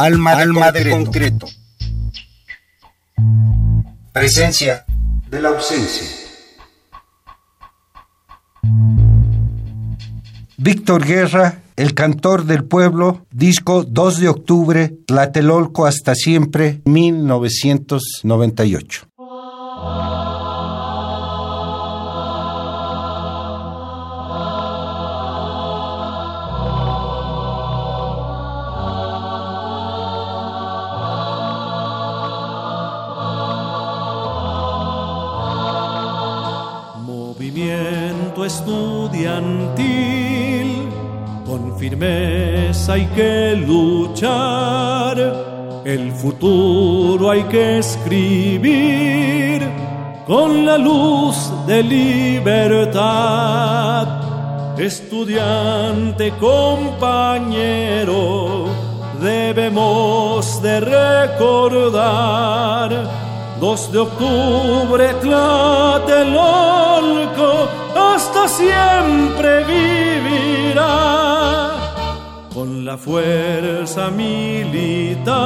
Alma, Alma de concreto. Presencia de la ausencia. Víctor Guerra, El cantor del pueblo, disco 2 de octubre, Tlatelolco hasta siempre, 1998. Futuro hay que escribir con la luz de libertad. Estudiante compañero, debemos de recordar 2 de octubre, Tlatelolco, hasta siempre vivirá. Con la fuerza militar,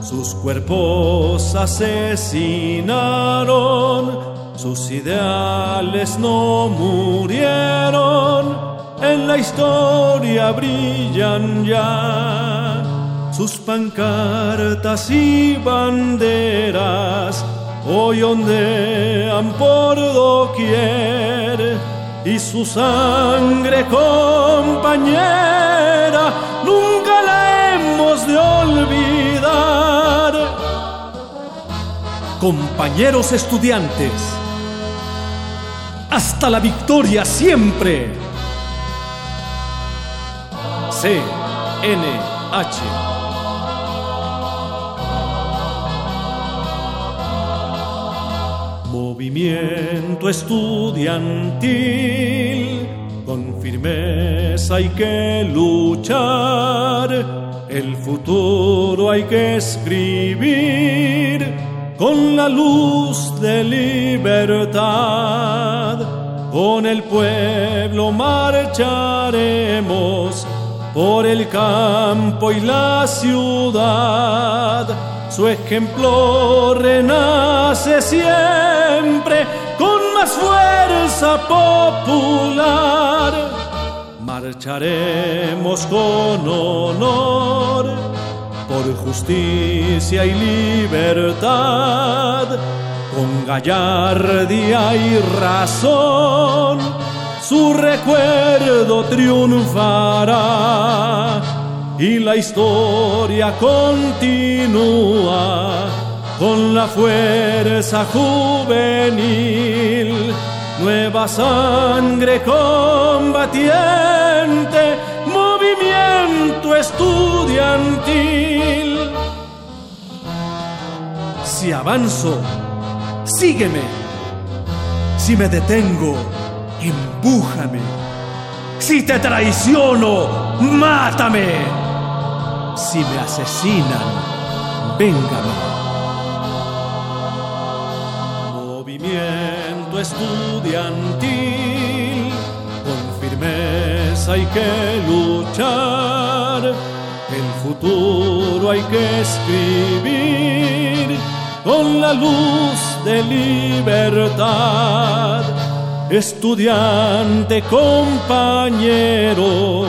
sus cuerpos asesinaron, sus ideales no murieron, en la historia brillan ya. Sus pancartas y banderas hoy ondean por doquier y su sangre compañera nunca la hemos de olvidar. Compañeros estudiantes, hasta la victoria siempre. C. N. H. movimiento estudiantil, con firmeza hay que luchar, el futuro hay que escribir con la luz de libertad. Con el pueblo marcharemos por el campo y la ciudad su ejemplo renace siempre con más fuerza popular. Marcharemos con honor por justicia y libertad, con gallardía y razón, su recuerdo triunfará y la historia continúa con la fuerza juvenil, nueva sangre combatiente, movimiento estudiantil. Si avanzo, sígueme. Si me detengo, empújame. Si te traiciono, mátame si me asesinan, vengan. Movimiento estudiantil, con firmeza hay que luchar, el futuro hay que escribir con la luz de libertad. Estudiante compañero,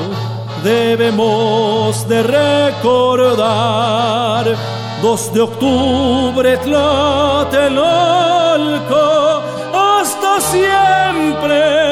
debemos de recordar 2 de octubre Tlatelolco hasta siempre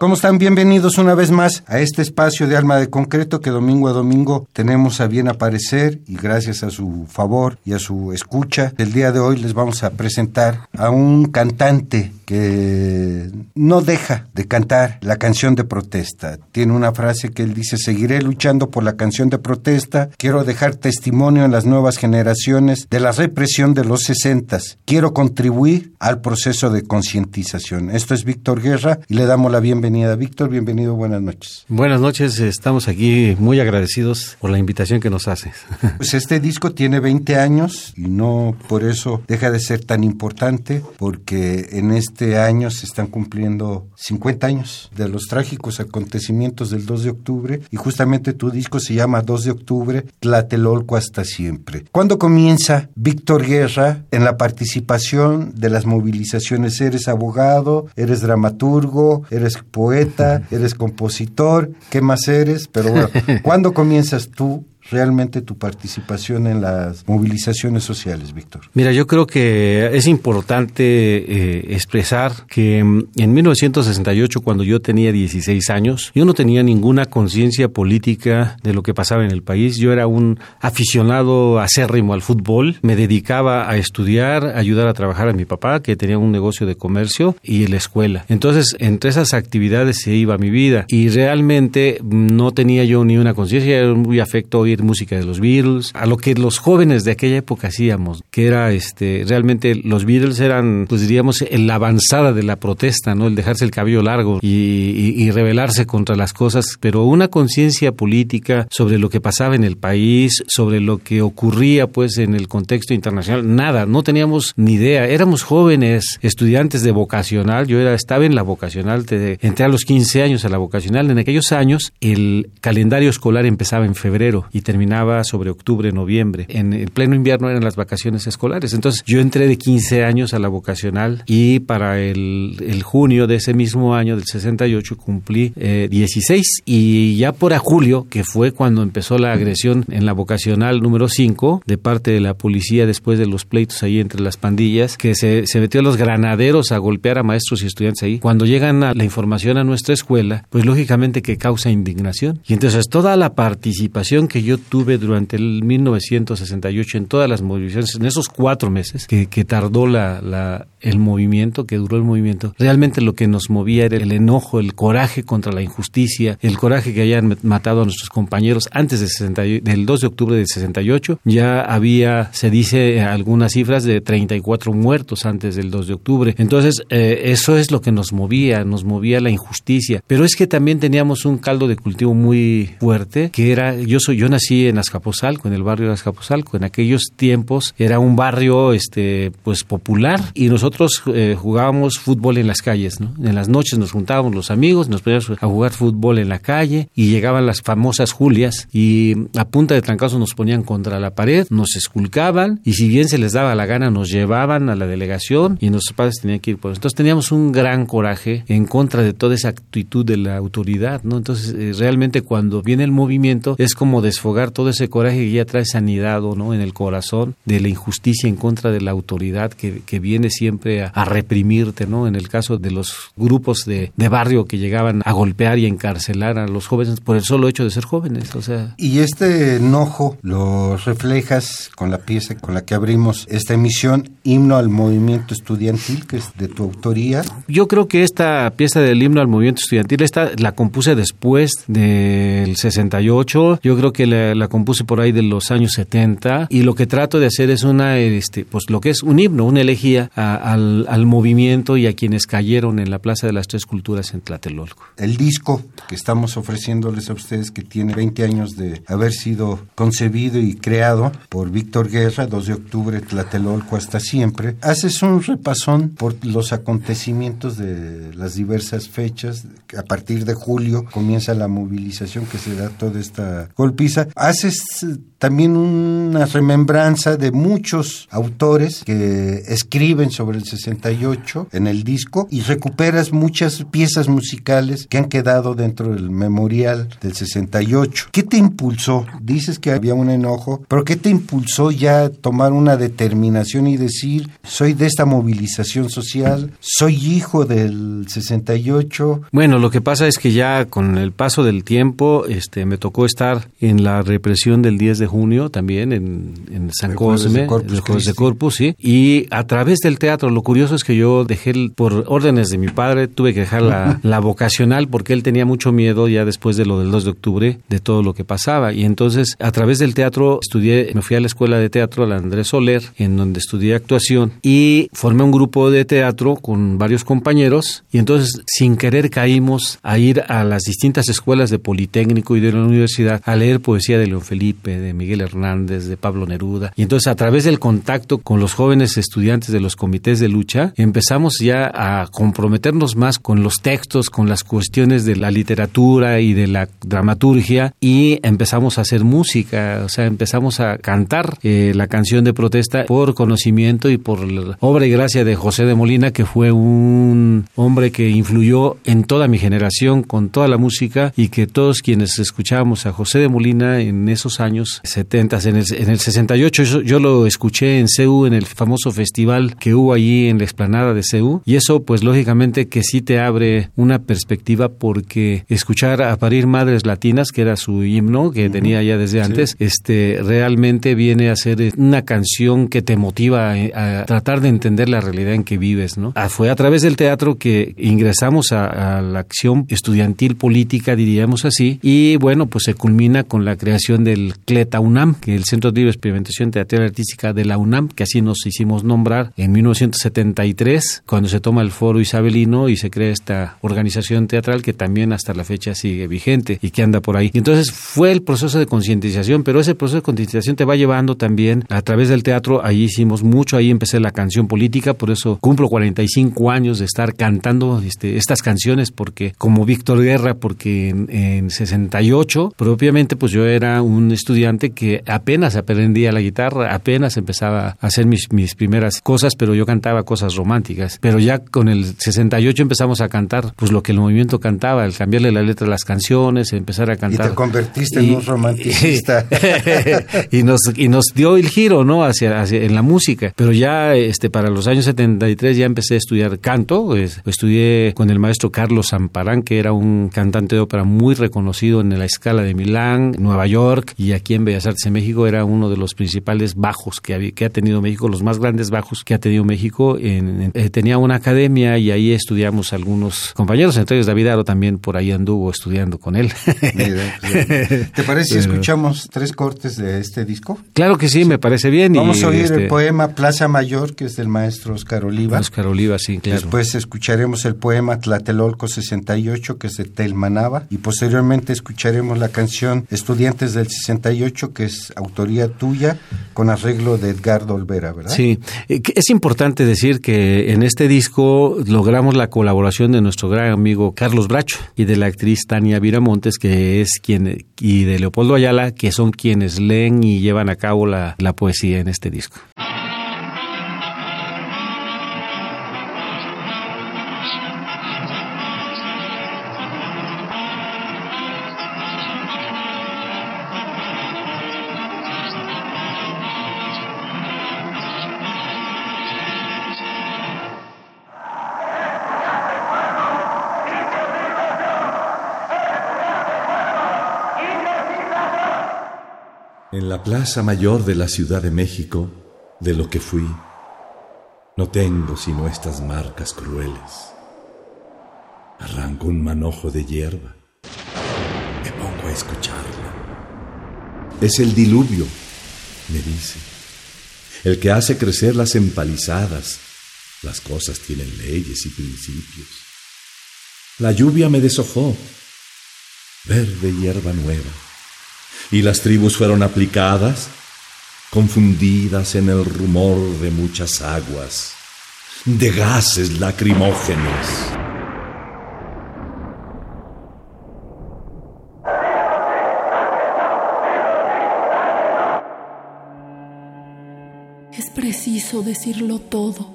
¿Cómo están? Bienvenidos una vez más a este espacio de Alma de Concreto que domingo a domingo tenemos a bien aparecer y gracias a su favor y a su escucha, el día de hoy les vamos a presentar a un cantante que no deja de cantar la canción de protesta. Tiene una frase que él dice, seguiré luchando por la canción de protesta, quiero dejar testimonio en las nuevas generaciones de la represión de los sesentas, quiero contribuir al proceso de concientización. Esto es Víctor Guerra y le damos la bienvenida. Víctor, bienvenido, buenas noches. Buenas noches, estamos aquí muy agradecidos por la invitación que nos haces. Pues este disco tiene 20 años y no por eso deja de ser tan importante, porque en este este año se están cumpliendo 50 años de los trágicos acontecimientos del 2 de octubre y justamente tu disco se llama 2 de octubre, Tlatelolco hasta siempre. ¿Cuándo comienza Víctor Guerra en la participación de las movilizaciones? ¿Eres abogado? ¿Eres dramaturgo? ¿Eres poeta? ¿Eres compositor? ¿Qué más eres? Pero bueno, ¿cuándo comienzas tú realmente tu participación en las movilizaciones sociales, Víctor? Mira, yo creo que es importante eh, expresar que mm, en 1968, cuando yo tenía 16 años, yo no tenía ninguna conciencia política de lo que pasaba en el país. Yo era un aficionado acérrimo al fútbol, me dedicaba a estudiar, a ayudar a trabajar a mi papá, que tenía un negocio de comercio, y la escuela. Entonces, entre esas actividades se iba mi vida y realmente no tenía yo ni una conciencia, era muy afecto oír música de los Beatles, a lo que los jóvenes de aquella época hacíamos, que era este realmente los Beatles eran, pues diríamos, la avanzada de la protesta, ¿no? El dejarse el cabello largo y, y rebelarse contra las cosas, pero una conciencia política sobre lo que pasaba en el país, sobre lo que ocurría pues en el contexto internacional, nada, no teníamos ni idea, éramos jóvenes, estudiantes de vocacional, yo era, estaba en la vocacional, te, entré a los 15 años a la vocacional, en aquellos años el calendario escolar empezaba en febrero y terminaba sobre octubre, noviembre. En el pleno invierno eran las vacaciones escolares. Entonces yo entré de 15 años a la vocacional y para el, el junio de ese mismo año, del 68, cumplí eh, 16 y ya por a julio, que fue cuando empezó la agresión en la vocacional número 5 de parte de la policía después de los pleitos ahí entre las pandillas, que se, se metió a los granaderos a golpear a maestros y estudiantes ahí. Cuando llegan a la información a nuestra escuela, pues lógicamente que causa indignación. Y entonces toda la participación que yo tuve durante el 1968 en todas las movilizaciones, en esos cuatro meses que, que tardó la, la, el movimiento, que duró el movimiento, realmente lo que nos movía era el enojo, el coraje contra la injusticia, el coraje que hayan matado a nuestros compañeros antes de 60, del 2 de octubre del 68. Ya había, se dice algunas cifras de 34 muertos antes del 2 de octubre. Entonces, eh, eso es lo que nos movía, nos movía la injusticia. Pero es que también teníamos un caldo de cultivo muy fuerte, que era, yo soy, yo nací en Azcapotzalco, en el barrio de Azcapotzalco. En aquellos tiempos era un barrio, este, pues popular y nosotros eh, jugábamos fútbol en las calles, ¿no? En las noches nos juntábamos los amigos, nos poníamos a jugar fútbol en la calle y llegaban las famosas Julias y a punta de trancazos nos ponían contra la pared, nos esculcaban y si bien se les daba la gana nos llevaban a la delegación y nuestros padres tenían que ir por eso. Entonces teníamos un gran coraje en contra de toda esa actitud de la autoridad, ¿no? Entonces eh, realmente cuando viene el movimiento es como desfogar todo ese coraje que ya trae sanidad ¿no? en el corazón de la injusticia en contra de la autoridad que, que viene siempre a, a, reprimirte, ¿no? En el caso de los grupos de, de, barrio que llegaban a golpear y encarcelar a los jóvenes por el solo hecho de ser jóvenes, o sea. Y este enojo lo reflejas con la pieza con la que abrimos esta emisión, Himno al Movimiento Estudiantil, que es de tu autoría. Yo creo que esta pieza del Himno al Movimiento Estudiantil, esta la compuse después del 68, yo creo que la, la compuse por ahí de los años 70 y lo que trato de hacer es una, este, pues lo que es un himno, una elegía a, al, al, movimiento y a quienes cayeron en la Plaza de las Tres Culturas en Tlatelolco. El disco que estamos ofreciéndoles a ustedes que tiene 20 años de haber sido concebido y creado por Víctor Guerra, 2 de octubre, Tlatelolco hasta siempre, haces un repasón por los acontecimientos de las diversas fechas, a partir de julio comienza la movilización que se da toda esta golpiza, haces también una remembranza de muchos autores que escriben sobre el 68 en el disco y recuperas muchas piezas musicales que han quedado dentro del memorial del 68. ¿Qué te impulsó? Dices que había un enojo, pero ¿qué te impulsó ya tomar una determinación y decir, soy de esta movilización social, soy hijo del 68? Bueno, lo que pasa es que ya con el paso del tiempo este, me tocó estar en la represión del 10 de junio también en, en San Cosme, el Jueves de Corpus, sí. Y a través del teatro, lo curioso es que yo dejé, por órdenes de mi padre, tuve que dejar la, la, vocacional porque él tenía mucho miedo ya después de lo del 2 de octubre, de todo lo que pasaba. Y entonces, a través del teatro, estudié, me fui a la escuela de teatro, a la Andrés Soler, en donde estudié actuación y formé un grupo de teatro con varios compañeros. Y entonces, sin querer, caímos a ir a las distintas escuelas de Politécnico y de la universidad a leer poesía de León Felipe, de Miguel Hernández, de Pablo Neruda. Y entonces a través del contacto con los jóvenes estudiantes de los comités de lucha, empezamos ya a comprometernos más con los textos, con las cuestiones de la literatura y de la dramaturgia y empezamos a hacer música, o sea, empezamos a cantar eh, la canción de protesta por conocimiento y por la obra y gracia de José de Molina, que fue un hombre que influyó en toda mi generación con toda la música y que todos quienes escuchábamos a José de Molina en esos años 70, en el, en el 68, yo, yo lo escuché en CEU, en el famoso festival que hubo allí en la explanada de CEU, y eso pues lógicamente que sí te abre una perspectiva porque escuchar a parir madres latinas, que era su himno que tenía ya desde antes, este realmente viene a ser una canción que te motiva a, tratar de entender la realidad en que vives, ¿no? Ah, fue a través del teatro que ingresamos a, la acción estudiantil política, diríamos así, y bueno, pues se culmina con la creación del CLETA UNAM, que el Centro de Experimentación Teatral Artística de la UNAM, que así nos hicimos nombrar en 1973, cuando se toma el foro isabelino y se crea esta organización teatral que también hasta la fecha sigue vigente y que anda por ahí. Y entonces fue el proceso de concientización, pero ese proceso de concientización te va llevando también a través del teatro. Ahí hicimos mucho, ahí empecé la canción política, por eso cumplo 45 años de estar cantando este, estas canciones, porque como Víctor Guerra, porque en, 68 propiamente pues yo era un estudiante que apenas aprendía la guitarra, apenas empezaba a hacer mis, mis primeras cosas, pero yo cantaba cosas románticas. Pero ya con el 68 empezamos a cantar pues lo que el movimiento cantaba, el cambiarle la letra a las canciones, empezar a cantar. Y te convertiste en un romanticista. y nos y nos dio el giro, ¿no? Hacia, hacia, en la música. Pero ya este para los años 73 ya empecé a estudiar canto, estudié con el maestro Carlos Zamparán, que era un cantante de ópera muy reconocido en la escala de Milán, Nueva York y aquí en Bellas Artes en México era uno de los principales bajos que, había, que ha tenido México, los más grandes bajos que ha tenido México. En, eh, tenía una academia y ahí estudiamos algunos compañeros, entonces David Aro también por ahí anduvo estudiando con él. ¿Te parece si escuchamos tres cortes de este disco? Claro que sí, me parece bien. Vamos a oír el este poema Plaza Mayor, que es del maestro Oscar Oliva. Oscar Oliva, sí, claro. Después escucharemos el poema Tlatelolco 68, que es de Telmanaba, y posteriormente escucharemos la canción Estudiantes del 68, que es autoría tuya, con arreglo de Edgardo Olvera, ¿verdad? Sí, eh, es importante decir que en este disco logramos la colaboración de nuestro gran amigo Carlos Bracho y de la actriz Tania Viramontes, que es quien, y de Leopoldo Ayala, que son quienes leen y llevan a cabo la, la poesía en este disco. La plaza mayor de la Ciudad de México, de lo que fui, no tengo sino estas marcas crueles. Arranco un manojo de hierba, me pongo a escucharla. Es el diluvio, me dice, el que hace crecer las empalizadas. Las cosas tienen leyes y principios. La lluvia me deshojó, verde hierba nueva y las tribus fueron aplicadas, confundidas en el rumor de muchas aguas, de gases lacrimógenos. Es preciso decirlo todo,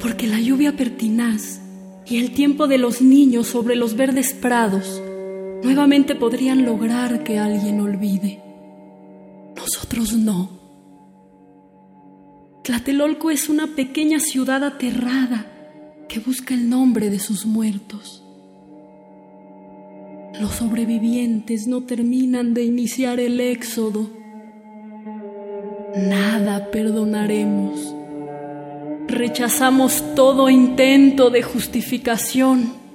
porque la lluvia pertinaz y el tiempo de los niños sobre los verdes prados nuevamente podrían lograr que alguien olvide. Nosotros no. Tlatelolco es una pequeña ciudad aterrada que busca el nombre de sus muertos. Los sobrevivientes no terminan de iniciar el éxodo. Nada perdonaremos. Rechazamos todo intento de justificación.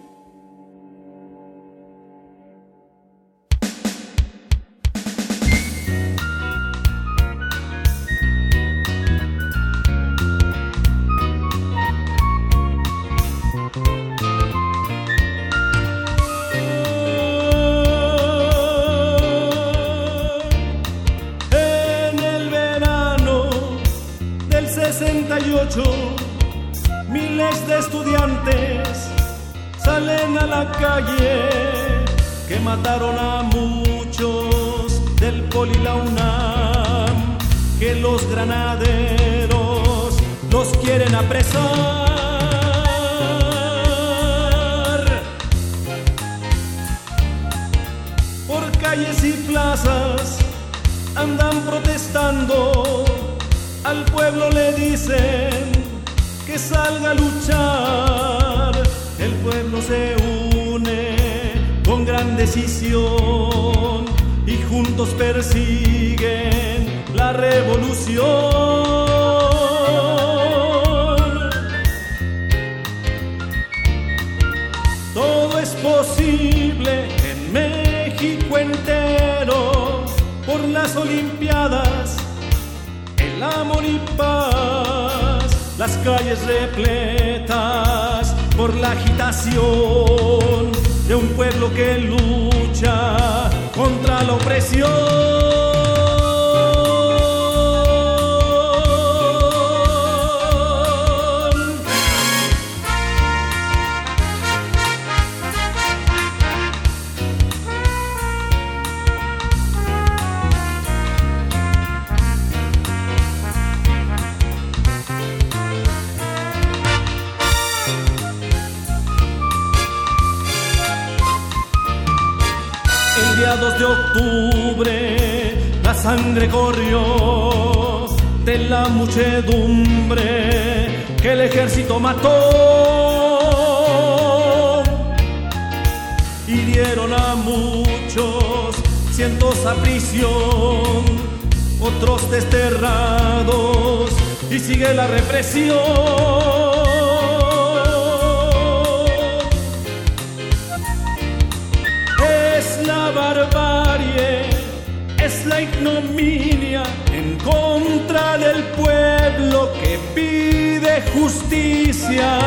Sangre corrió de la muchedumbre que el ejército mató. Hirieron a muchos, cientos a prisión, otros desterrados y sigue la represión. Es la barbarie, la ignominia en contra del pueblo que pide justicia.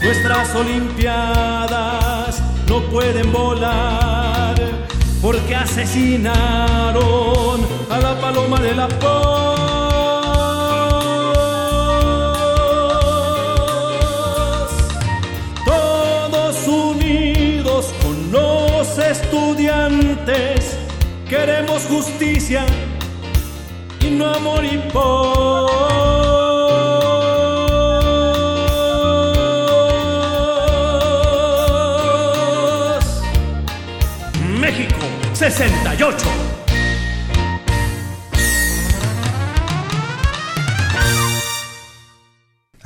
Nuestras olimpiadas no pueden volar porque asesinaron a la paloma de la paz. Todos unidos con los estudiantes queremos justicia y no amor y paz. México 68.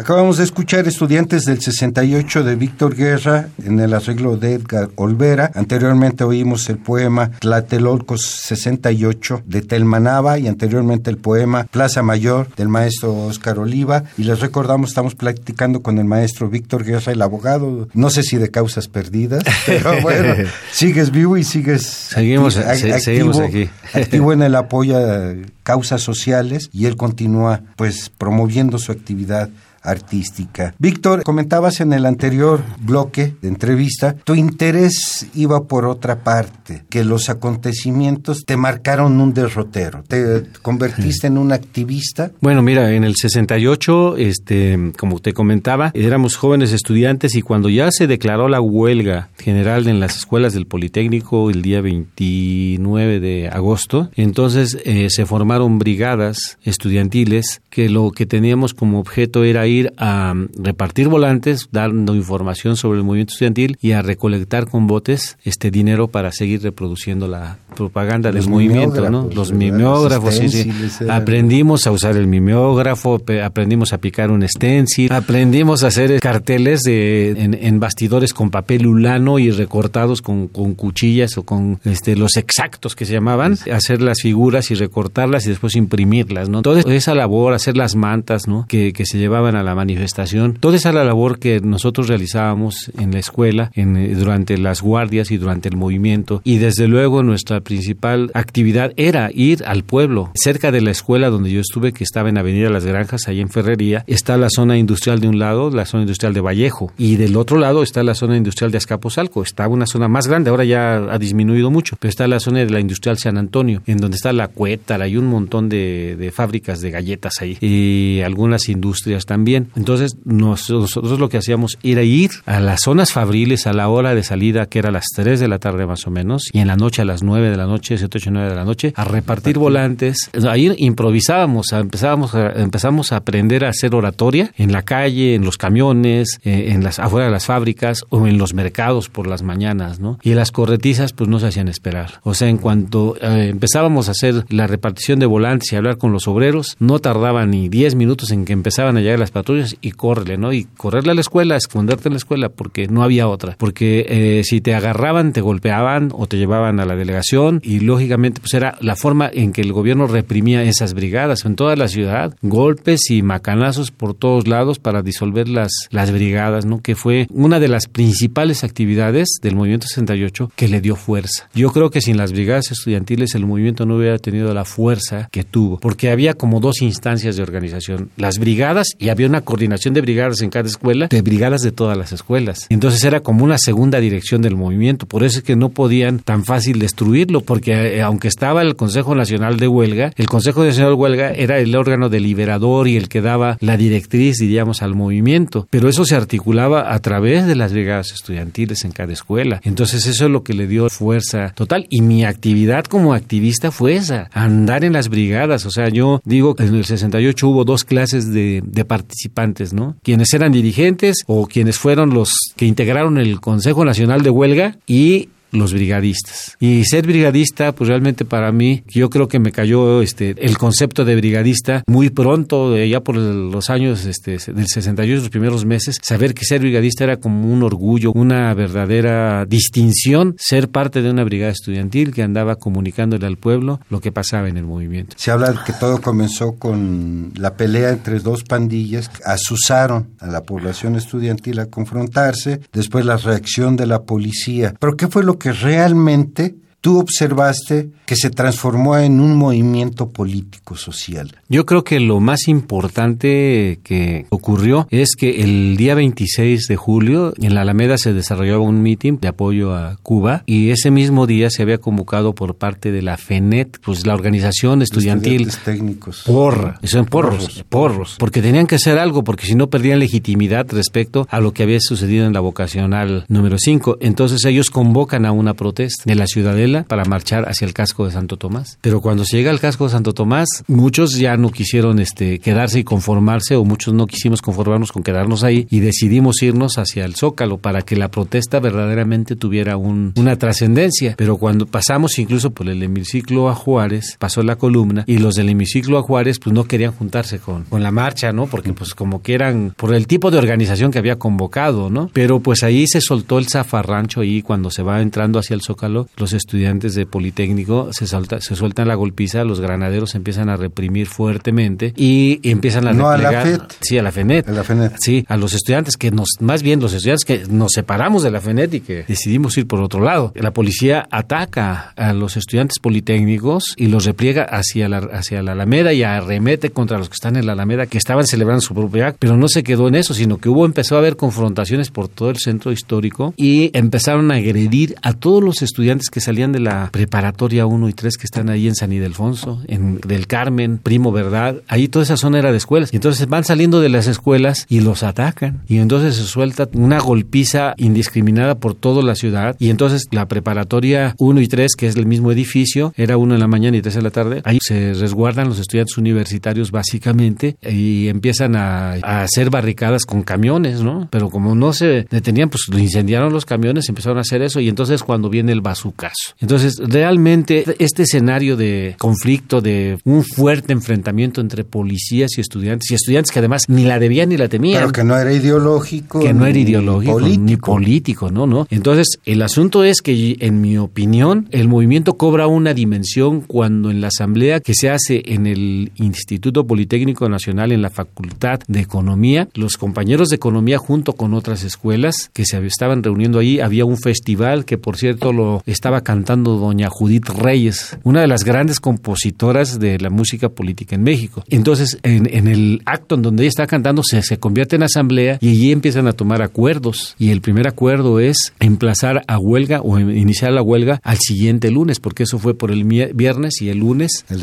Acabamos de escuchar Estudiantes del 68 de Víctor Guerra en el arreglo de Edgar Olvera. Anteriormente oímos el poema Tlatelolcos 68 de Telmanaba y anteriormente el poema Plaza Mayor del maestro Oscar Oliva. Y les recordamos, estamos platicando con el maestro Víctor Guerra, el abogado, no sé si de causas perdidas, pero bueno, sigues vivo y sigues Seguimos, acti- se- activo, seguimos aquí. activo en el apoyo a causas sociales y él continúa pues promoviendo su actividad artística. Víctor, comentabas en el anterior bloque de entrevista, tu interés iba por otra parte, que los acontecimientos te marcaron un derrotero, te convertiste en un activista. Bueno, mira, en el 68, este, como te comentaba, éramos jóvenes estudiantes y cuando ya se declaró la huelga general en las escuelas del Politécnico el día 29 de agosto, entonces eh, se formaron brigadas estudiantiles que lo que teníamos como objeto era ir a mm, repartir volantes, dando información sobre el movimiento estudiantil y a recolectar con botes este dinero para seguir reproduciendo la propaganda Los del movimiento, ¿no? Los mimeógrafos, sí. Aprendimos a usar el mimeógrafo, aprendimos a picar un stencil, aprendimos a hacer carteles de, en, en bastidores con papel ulano y recortados con, con cuchillas o con este, los exactos que se llamaban, hacer las figuras y recortarlas y después imprimirlas, ¿no? Toda esa labor, hacer las mantas, ¿no? Que, que se llevaban a la manifestación, toda esa la labor que nosotros realizábamos en la escuela, en, eh, durante las guardias y durante el movimiento, y desde luego nuestra principal actividad era ir al pueblo. Cerca de la escuela donde yo estuve, que estaba en Avenida Las Granjas, ahí en Ferrería, está la zona industrial de un lado, la zona industrial de Vallejo, y del otro lado está la zona industrial de Azcapotzalco. Está una zona más grande, ahora ya ha disminuido mucho, pero está la zona de la industrial San Antonio, en donde está la Cuétara. Y un montón de, de fábricas de galletas ahí, y algunas industrias también también. Entonces nosotros lo que hacíamos era ir a las zonas fabriles a la hora de salida, que era a las 3 de la tarde más o menos, y en la noche a las 9 de la noche, 7, 8, 9 de la noche, a repartir volantes. Ahí improvisábamos, empezábamos a, empezamos a aprender a hacer oratoria en la calle, en los camiones, eh, en las afuera de las fábricas o en los mercados por las mañanas, ¿no? Y las corretizas pues no se hacían esperar. O sea, en cuanto eh, empezábamos a hacer la repartición de volantes y hablar con los obreros, no tardaba ni 10 minutos en que empezaban a llegar las y córrele, ¿no? Y correrle a la escuela, esconderte en la escuela porque no había otra. Porque eh, si te agarraban, te golpeaban o te llevaban a la delegación y lógicamente pues era la forma en que el gobierno reprimía esas brigadas en toda la ciudad, golpes y macanazos por todos lados para disolver las, las brigadas, ¿no? Que fue una de las principales actividades del movimiento 68 que le dio fuerza. Yo creo que sin las brigadas estudiantiles el movimiento no hubiera tenido la fuerza que tuvo, porque había como dos instancias de organización, las brigadas y había una coordinación de brigadas en cada escuela, de brigadas de todas las escuelas. Entonces era como una segunda dirección del movimiento, por eso es que no podían tan fácil destruirlo, porque eh, aunque estaba el Consejo Nacional de Huelga, el Consejo Nacional de Huelga era el órgano deliberador y el que daba la directriz, diríamos, al movimiento, pero eso se articulaba a través de las brigadas estudiantiles en cada escuela. Entonces eso es lo que le dio fuerza total y mi actividad como activista fue esa, andar en las brigadas, o sea, yo digo que en el 68 hubo dos clases de, de participantes, ¿no? Quienes eran dirigentes o quienes fueron los que integraron el Consejo Nacional de Huelga y los brigadistas. Y ser brigadista, pues realmente para mí, yo creo que me cayó este el concepto de brigadista muy pronto, ya por los años este, del 68, los primeros meses, saber que ser brigadista era como un orgullo, una verdadera distinción, ser parte de una brigada estudiantil que andaba comunicándole al pueblo lo que pasaba en el movimiento. Se habla de que todo comenzó con la pelea entre dos pandillas, asusaron a la población estudiantil a confrontarse, después la reacción de la policía. ¿Pero qué fue lo que realmente tú observaste que se transformó en un movimiento político social? Yo creo que lo más importante que ocurrió es que el día 26 de julio en la Alameda se desarrollaba un mitin de apoyo a Cuba y ese mismo día se había convocado por parte de la FENET, pues la organización estudiantil técnicos. Porra, son porros, porros, porros, porque tenían que hacer algo porque si no perdían legitimidad respecto a lo que había sucedido en la vocacional número 5. Entonces ellos convocan a una protesta de la ciudadela para marchar hacia el casco de Santo Tomás. Pero cuando se llega al casco de Santo Tomás, muchos ya no quisieron este, quedarse y conformarse, o muchos no quisimos conformarnos con quedarnos ahí, y decidimos irnos hacia el Zócalo para que la protesta verdaderamente tuviera un, una trascendencia. Pero cuando pasamos incluso por el hemiciclo a Juárez, pasó la columna, y los del hemiciclo a Juárez pues no querían juntarse con, con la marcha, ¿no? Porque pues como que eran por el tipo de organización que había convocado, ¿no? Pero pues ahí se soltó el zafarrancho y cuando se va entrando hacia el Zócalo, los estudiantes de Politécnico se, salta, se sueltan la golpiza, los granaderos empiezan a reprimir fuertemente y empiezan a no replegar. a la FED. Sí, a la FENET. A la FENET. Sí, a los estudiantes que nos, más bien los estudiantes que nos separamos de la FENET y que decidimos ir por otro lado. La policía ataca a los estudiantes politécnicos y los repliega hacia la, hacia la Alameda y arremete contra los que están en la Alameda que estaban celebrando su propiedad, pero no se quedó en eso, sino que hubo, empezó a haber confrontaciones por todo el centro histórico y empezaron a agredir a todos los estudiantes que salían de la preparatoria 1 y 3 que están ahí en San Ildefonso, en del Carmen, Primo Verdad, ahí toda esa zona era de escuelas. Y entonces van saliendo de las escuelas y los atacan. Y entonces se suelta una golpiza indiscriminada por toda la ciudad. Y entonces la preparatoria 1 y 3, que es el mismo edificio, era uno en la mañana y tres en la tarde, ahí se resguardan los estudiantes universitarios básicamente y empiezan a, a hacer barricadas con camiones, ¿no? Pero como no se detenían, pues lo incendiaron los camiones, empezaron a hacer eso y entonces cuando viene el bazucazo. Entonces, realmente este escenario de conflicto, de un fuerte enfrentamiento entre policías y estudiantes, y estudiantes que además ni la debían ni la temían. Pero que no era ideológico. Que no era ideológico político. ni político, ¿no? no Entonces, el asunto es que, en mi opinión, el movimiento cobra una dimensión cuando en la asamblea que se hace en el Instituto Politécnico Nacional, en la Facultad de Economía, los compañeros de Economía junto con otras escuelas que se estaban reuniendo ahí, había un festival que, por cierto, lo estaba cantando cantando doña Judith Reyes, una de las grandes compositoras de la música política en México. Entonces, en, el acto en donde ella está cantando, se, se convierte en asamblea y allí empiezan a tomar acuerdos. Y el primer acuerdo es emplazar a huelga o iniciar la huelga al siguiente lunes, porque eso fue por el viernes y el lunes el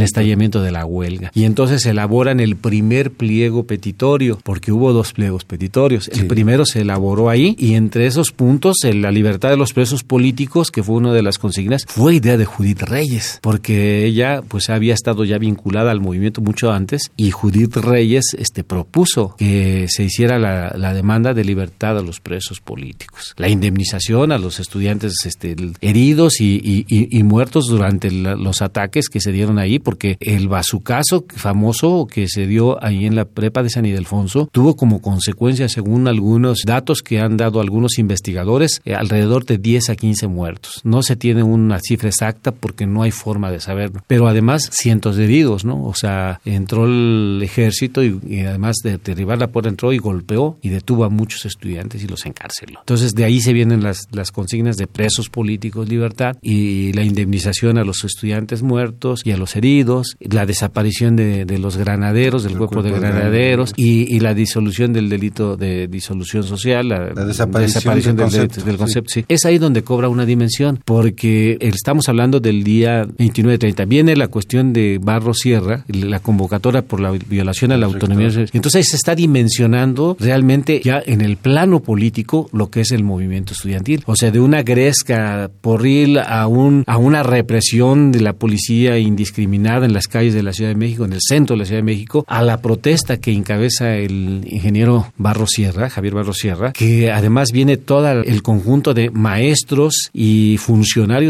estallamiento, de la huelga. Y entonces elaboran el primer pliego petitorio, porque hubo dos pliegos petitorios. El primero se elaboró ahí y entre esos puntos, la libertad de los presos políticos, que fue una de las consignas, fue idea de Judith Reyes, porque ella pues había estado ya vinculada al movimiento mucho antes y Judith Reyes este, propuso que se hiciera la, demanda de libertad a los presos políticos, la indemnización a los estudiantes este, heridos y, muertos durante los ataques que se dieron ahí, porque el bazucazo famoso que se dio ahí en la prepa de San Ildefonso tuvo como consecuencia, según algunos datos que han dado algunos investigadores, eh, alrededor de 10 a 15 muertos. No se tiene una cifra exacta porque no hay forma de saberlo. Pero además, cientos de heridos, ¿no? O sea, entró el ejército y, además de derribar la puerta, entró y golpeó y detuvo a muchos estudiantes y los encarceló. Entonces, de ahí se vienen las, las consignas de presos políticos, libertad y la indemnización a los estudiantes muertos y a los heridos, la desaparición de, de los granaderos, del cuerpo, de granaderos y, y, la disolución del delito de disolución social, la, desaparición, del, concepto. Sí. Es ahí donde cobra una dimensión, porque estamos hablando del día 29-30. Viene la cuestión de Barro Sierra, la convocatoria por la violación a la autonomía. Entonces se está dimensionando realmente ya en el plano político lo que es el movimiento estudiantil. O sea, de una gresca porril a, un, a una represión de la policía indiscriminada en las calles de la Ciudad de México, en el centro de la Ciudad de México, a la protesta que encabeza el ingeniero Barro Sierra, Javier Barro Sierra, que además viene todo el conjunto de maestros y funcionarios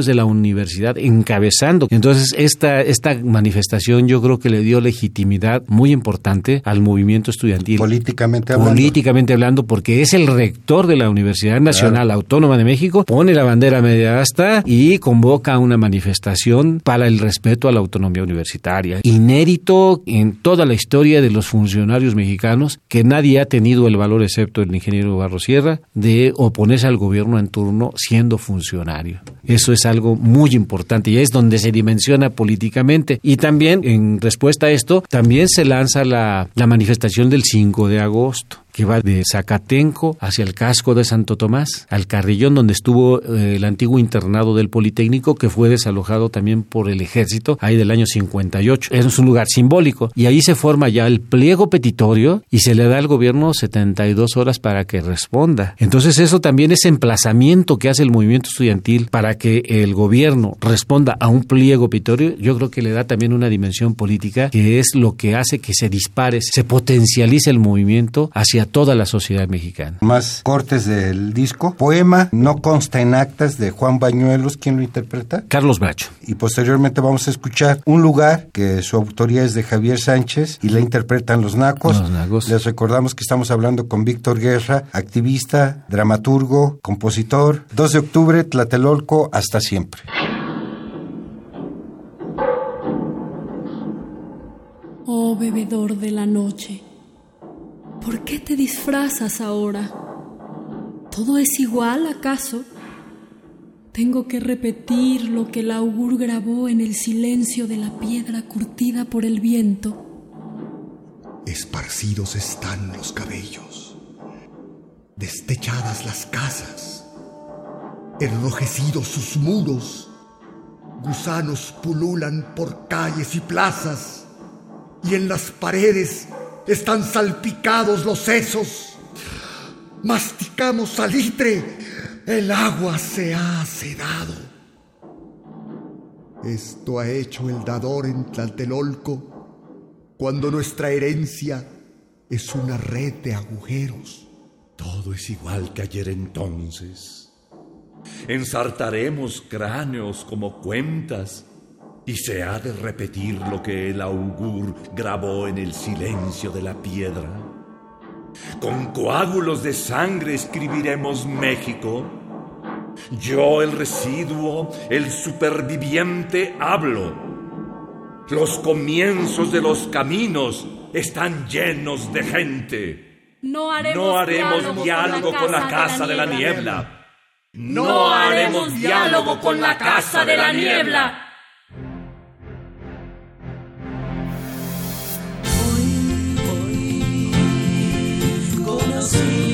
de la universidad encabezando. Entonces, esta, esta manifestación yo creo que le dio legitimidad muy importante al movimiento estudiantil. Políticamente hablando. Políticamente hablando, porque es el rector de la Universidad Nacional Autónoma de México, pone la bandera media asta y convoca una manifestación para el respeto a la autonomía universitaria. Inédito en toda la historia de los funcionarios mexicanos, que nadie ha tenido el valor, excepto el ingeniero Barro Sierra, de oponerse al gobierno en turno siendo funcionario. Eso es algo muy importante y es donde se dimensiona políticamente. Y también, en respuesta a esto, también se lanza la, la manifestación del 5 de agosto que va de Zacatenco hacia el casco de Santo Tomás, al carrillón donde estuvo eh, el antiguo internado del Politécnico, que fue desalojado también por el ejército, ahí del año 58. Es un lugar simbólico. Y ahí se forma ya el pliego petitorio y se le da al gobierno 72 horas para que responda. Entonces eso también es emplazamiento que hace el movimiento estudiantil para que el gobierno responda a un pliego petitorio. Yo creo que le da también una dimensión política que es lo que hace que se dispare, se potencialice el movimiento hacia toda la sociedad mexicana. Más cortes del disco. Poema No consta en actas de Juan Bañuelos. ¿Quién lo interpreta? Carlos Bracho. Y posteriormente vamos a escuchar Un lugar, que su autoría es de Javier Sánchez y la interpretan Los Nacos. Los Nacos. Les recordamos que estamos hablando con Víctor Guerra, activista, dramaturgo, compositor. 2 de octubre, Tlatelolco, hasta siempre. Oh bebedor de la noche ¿Por qué te disfrazas ahora? ¿Todo es igual acaso? Tengo que repetir lo que el augur grabó en el silencio de la piedra curtida por el viento. Esparcidos están los cabellos, destechadas las casas, enrojecidos sus muros, gusanos pululan por calles y plazas, y en las paredes están salpicados los sesos. Masticamos salitre, el agua se ha sedado. Esto ha hecho el dador en Tlatelolco cuando nuestra herencia es una red de agujeros. Todo es igual que ayer entonces. Ensartaremos cráneos como cuentas y se ha de repetir lo que el augur grabó en el silencio de la piedra. Con coágulos de sangre escribiremos México. Yo, el residuo, el superviviente, hablo. Los comienzos de los caminos están llenos de gente. No haremos, diálogo, con la casa, de, la niebla No haremos diálogo con la Casa de la Niebla. sozinho.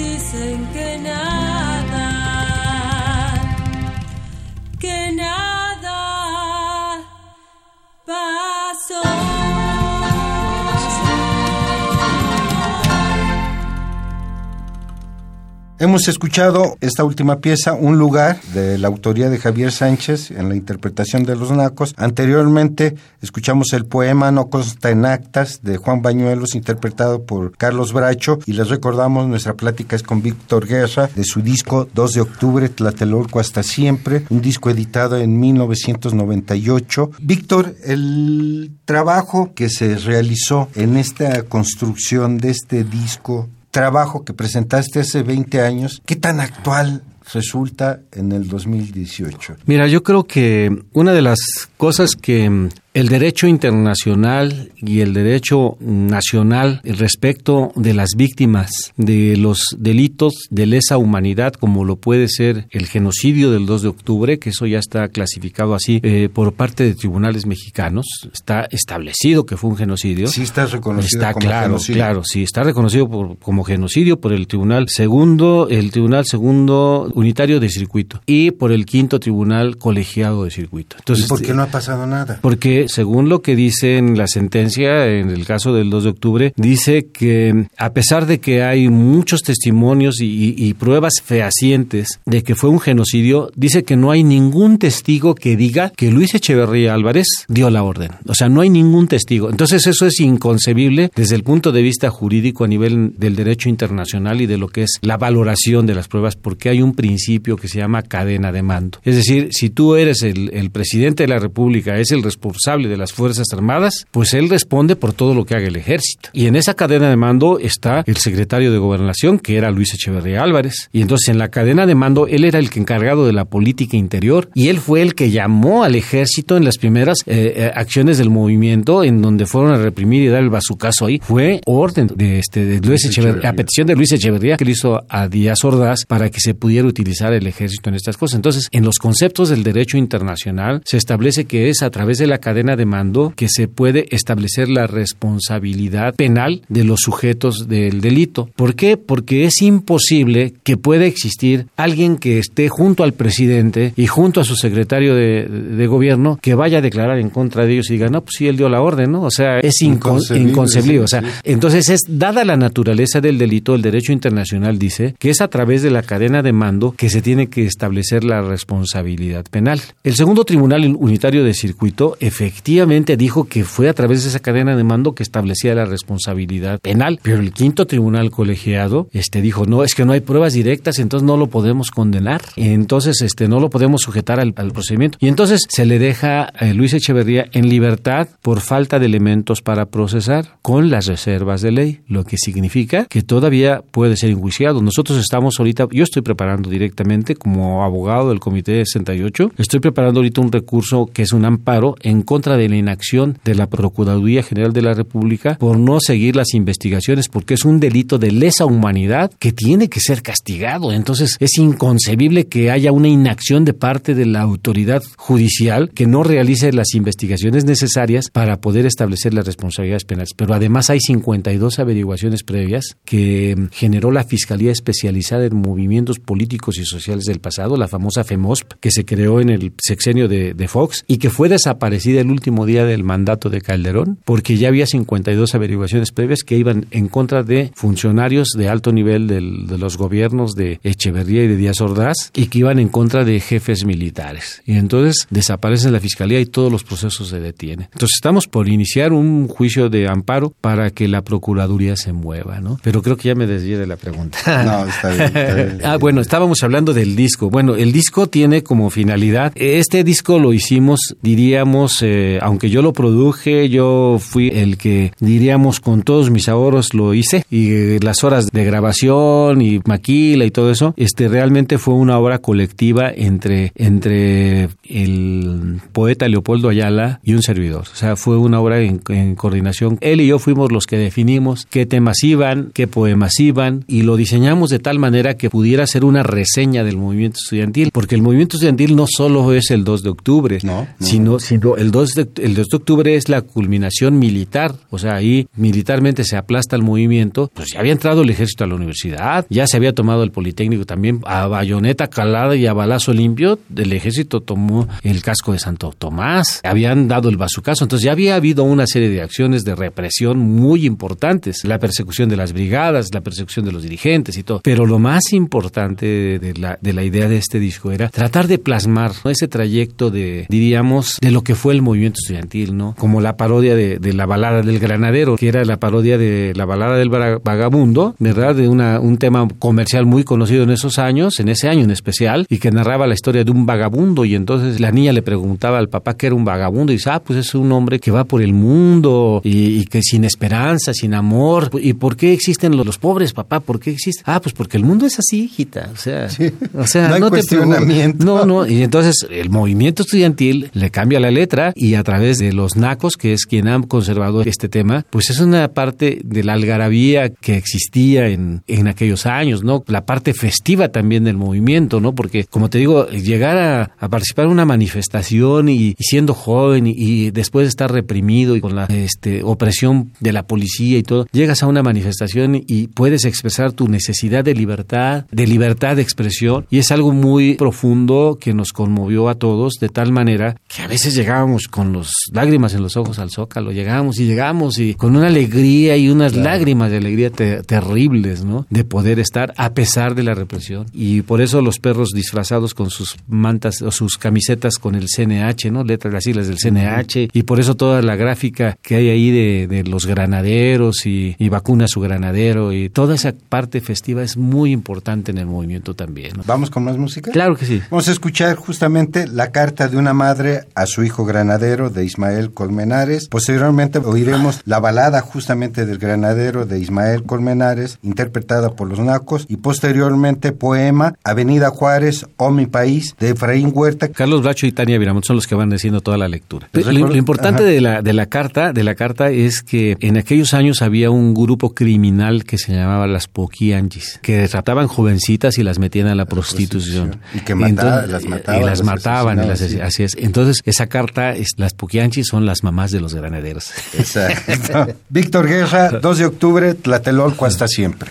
dicen Hemos escuchado esta última pieza, Un lugar, de la autoría de Javier Sánchez en la interpretación de Los Nacos. Anteriormente escuchamos el poema No consta en actas de Juan Bañuelos, interpretado por Carlos Bracho. Y les recordamos, nuestra plática es con Víctor Guerra, de su disco 2 de octubre, Tlatelolco hasta siempre, un disco editado en 1998. Víctor, el trabajo que se realizó en esta construcción de este disco trabajo que presentaste hace 20 años, ¿qué tan actual resulta en el 2018? Mira, yo creo que una de las cosas que el derecho internacional y el derecho nacional respecto de las víctimas de los delitos de lesa humanidad, como lo puede ser el genocidio del 2 de octubre, que eso ya está clasificado así eh, por parte de tribunales mexicanos, está establecido que fue un genocidio. Sí, está reconocido está claro, Claro, sí, está reconocido como genocidio por el Tribunal Segundo, el Tribunal Segundo Unitario de Circuito y por el Quinto Tribunal Colegiado de Circuito. Entonces, ¿Y por qué no ha pasado nada? Porque según lo que dice en la sentencia, en el caso del 2 de octubre, dice que a pesar de que hay muchos testimonios y, pruebas fehacientes de que fue un genocidio, dice que no hay ningún testigo que diga que Luis Echeverría Álvarez dio la orden. O sea, no hay ningún testigo. Entonces eso es inconcebible desde el punto de vista jurídico a nivel del derecho internacional y de lo que es la valoración de las pruebas, porque hay un principio que se llama cadena de mando. Es decir, si tú eres el, el presidente de la República, es el responsable de las Fuerzas Armadas, pues él responde por todo lo que haga el ejército. Y en esa cadena de mando está el secretario de Gobernación, que era Luis Echeverría Álvarez. Y entonces en la cadena de mando él era el que encargado de la política interior y él fue el que llamó al ejército en las primeras eh, eh, acciones del movimiento en donde fueron a reprimir y dar el bazucazo ahí. Fue orden de, este, de Luis Echeverría, a petición de Luis Echeverría que le hizo a Díaz Ordaz para que se pudiera utilizar el ejército en estas cosas. Entonces, en los conceptos del derecho internacional se establece que es a través de la cadena de mando que se puede establecer la responsabilidad penal de los sujetos del delito. ¿Por qué? Porque es imposible que pueda existir alguien que esté junto al presidente y junto a su secretario de, gobierno que vaya a declarar en contra de ellos y diga, no, pues sí, él dio la orden, ¿no? O sea, es inconcebible. o sea, entonces es, dada la naturaleza del delito, el derecho internacional dice que es a través de la cadena de mando que se tiene que establecer la responsabilidad penal. El segundo tribunal unitario de circuito, efectivamente, efectivamente dijo que fue a través de esa cadena de mando que establecía la responsabilidad penal, pero el quinto tribunal colegiado este dijo, "No, es que no hay pruebas directas, entonces no lo podemos condenar." Entonces este no lo podemos sujetar al, procedimiento. Y entonces se le deja a Luis Echeverría en libertad por falta de elementos para procesar con las reservas de ley, lo que significa que todavía puede ser enjuiciado. Nosotros estamos ahorita, yo estoy preparando directamente como abogado del Comité 68, estoy preparando ahorita un recurso que es un amparo en contra de la inacción de la Procuraduría General de la República por no seguir las investigaciones porque es un delito de lesa humanidad que tiene que ser castigado. Entonces es inconcebible que haya una inacción de parte de la autoridad judicial que no realice las investigaciones necesarias para poder establecer las responsabilidades penales. Pero además hay 52 averiguaciones previas que generó la Fiscalía Especializada en Movimientos Políticos y Sociales del pasado, la famosa FEMOSP, que se creó en el sexenio de, Fox y que fue desaparecida el último día del mandato de Calderón, porque ya había 52 averiguaciones previas que iban en contra de funcionarios de alto nivel de los gobiernos de Echeverría y de Díaz Ordaz y que iban en contra de jefes militares. Y entonces desaparece la fiscalía y todos los procesos se detienen. Entonces estamos por iniciar un juicio de amparo para que la Procuraduría se mueva, ¿no? Pero creo que ya me desvié de la pregunta. No, está bien. ah, bueno, estábamos hablando del disco. Bueno, el disco tiene como finalidad, este disco lo hicimos, diríamos, eh, aunque yo lo produje, yo fui el que, diríamos, con todos mis ahorros lo hice y eh, las horas de grabación y maquila y todo eso, este realmente fue una obra colectiva entre, entre el poeta Leopoldo Ayala y un servidor. O sea, fue una obra en, en coordinación. Él y yo fuimos los que definimos qué temas iban, qué poemas iban y lo diseñamos de tal manera que pudiera ser una reseña del movimiento estudiantil, porque el movimiento estudiantil no solo es el 2 de octubre, sino, sino el, 2 de, el 2 de octubre es la culminación militar, o sea, ahí militarmente se aplasta el movimiento, pues ya había entrado el ejército a la universidad, ya se había tomado el Politécnico también a bayoneta calada y a balazo limpio, el ejército tomó el casco de Santo Tomás, habían dado el bazucazo, entonces ya había habido una serie de acciones de represión muy importantes, la persecución de las brigadas, la persecución de los dirigentes y todo, pero lo más importante de la, de la idea de este disco era tratar de plasmar ese trayecto de, diríamos, de lo que fue el movimiento estudiantil, ¿no? Como la parodia de, la balada del granadero, que era la parodia de la balada del vagabundo, ¿verdad? De una, un tema comercial muy conocido en esos años, en ese año en especial, y que narraba la historia de un vagabundo y entonces la niña le preguntaba al papá que era un vagabundo y dice, ah, pues es un hombre que va por el mundo y, que sin esperanza, sin amor. ¿Y por qué existen los, pobres, papá? ¿Por qué existen? Ah, pues porque el mundo es así, hijita. O sea, o sea no, te No, no. Y entonces el movimiento estudiantil le cambia la letra y a través de los nacos, que es quien ha conservado este tema, pues es una parte de la algarabía que existía en, en aquellos años, ¿no? La parte festiva también del movimiento, ¿no? Porque, como te digo, llegar a, participar en una manifestación y, siendo joven y, después de estar reprimido y con la este, opresión de la policía y todo, llegas a una manifestación y puedes expresar tu necesidad de libertad, de libertad de expresión y es algo muy profundo que nos conmovió a todos de tal manera que a veces llegábamos con los lágrimas en los ojos al zócalo, llegábamos y llegamos y con una alegría y unas lágrimas de alegría terribles, ¿no? De poder estar a pesar de la represión. Y por eso los perros disfrazados con sus mantas o sus camisetas con el CNH, ¿no? Letras, las siglas del CNH. Y por eso toda la gráfica que hay ahí de, los granaderos y, y, vacuna su granadero y toda esa parte festiva es muy importante en el movimiento también. ¿Vamos con más música? Claro que sí. Vamos a escuchar justamente la carta de una madre a su hijo granadero de Ismael Colmenares. Posteriormente oiremos la balada justamente del granadero de Ismael Colmenares, interpretada por los Nacos, y posteriormente poema Avenida Juárez o Mi País de Efraín Huerta. Carlos Bracho y Tania Viramont son los que van diciendo toda la lectura. Lo, importante de la, de la carta, de la carta es que en aquellos años había un grupo criminal que se llamaba las Poquianchis, que trataban jovencitas y las metían a la, prostitución. Y que las mataban. Y las mataban, así es. Entonces, esa carta, las Poquianchis son las mamás de los granaderos. Exacto. Víctor Guerra, 2 de octubre, Tlatelolco hasta siempre.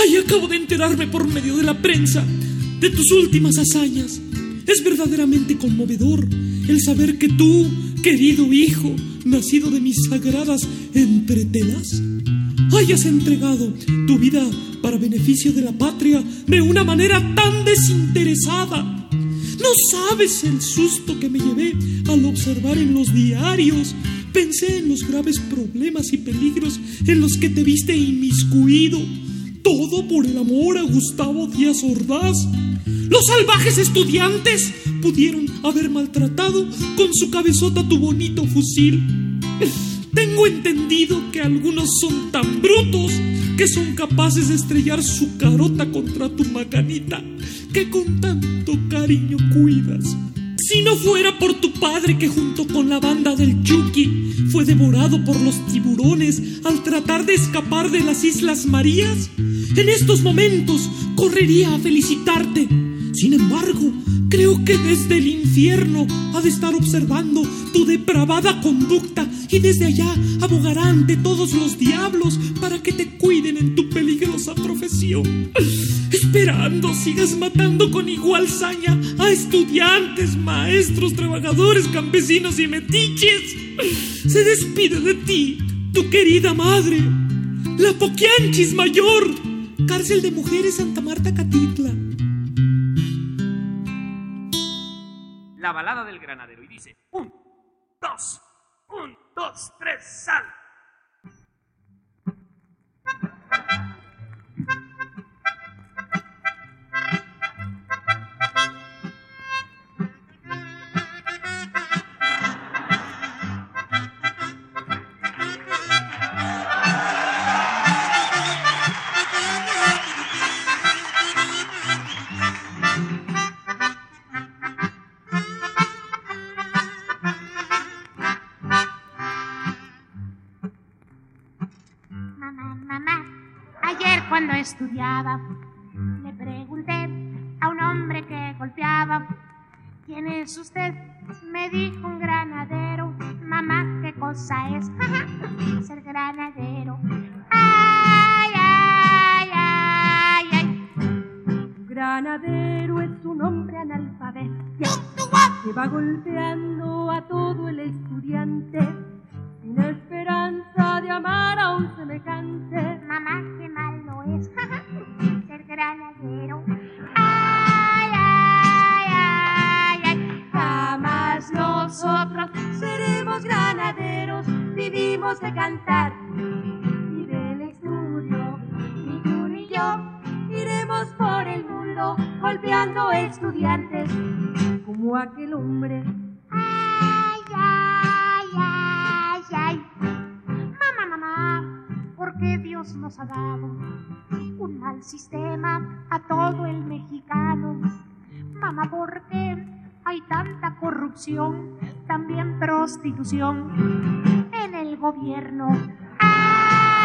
Ay, acabo de enterarme por medio de la prensa de tus últimas hazañas. Es verdaderamente conmovedor el saber que tú, querido hijo, nacido de mis sagradas entretelas, hayas entregado tu vida para beneficio de la patria de una manera tan desinteresada. No sabes el susto que me llevé al observar en los diarios. Pensé en los graves problemas y peligros en los que te viste inmiscuido. Todo por el amor a Gustavo Díaz Ordaz. Los salvajes estudiantes pudieron haber maltratado con su cabezota tu bonito fusil. Tengo entendido que algunos son tan brutos que son capaces de estrellar su carota contra tu macanita que con tanto cariño cuidas. Si no fuera por tu padre que junto con la banda del Chucky fue devorado por los tiburones al tratar de escapar de las Islas Marías, en estos momentos correría a felicitarte. Sin embargo, creo que desde el infierno ha de estar observando tu depravada conducta y desde allá abogará ante todos los diablos para que te cuiden en tu peligrosa profesión. Esperando sigas matando con igual saña a estudiantes, maestros, trabajadores, campesinos y metiches. Se despide de ti, tu querida madre, la Poquianchis Mayor, cárcel de mujeres Santa Marta Catitla. La balada del granadero y dice, un, dos, un, dos, tres, sal. Le pregunté a un hombre que golpeaba, ¿quién es usted? Me dijo un granadero, mamá, ¿qué cosa es? Ser granadero. Ay, ay, ay, ay. Granadero es un hombre analfabeto que va golpeando a todo el estudiante sin esperanza de amar a un semejante. Mamá, qué ser granadero. Ay, ay, ay, ay. Jamás nosotros seremos granaderos, vivimos de cantar y del estudio. Ni tú ni yo iremos por el mundo golpeando estudiantes como aquel hombre. Ay, ay, ay, ay. Mamá, mamá, ¿por qué Dios nos ha dado un mal sistema a todo el mexicano? Mamá, ¿por qué hay tanta corrupción, también prostitución en el gobierno? Ay,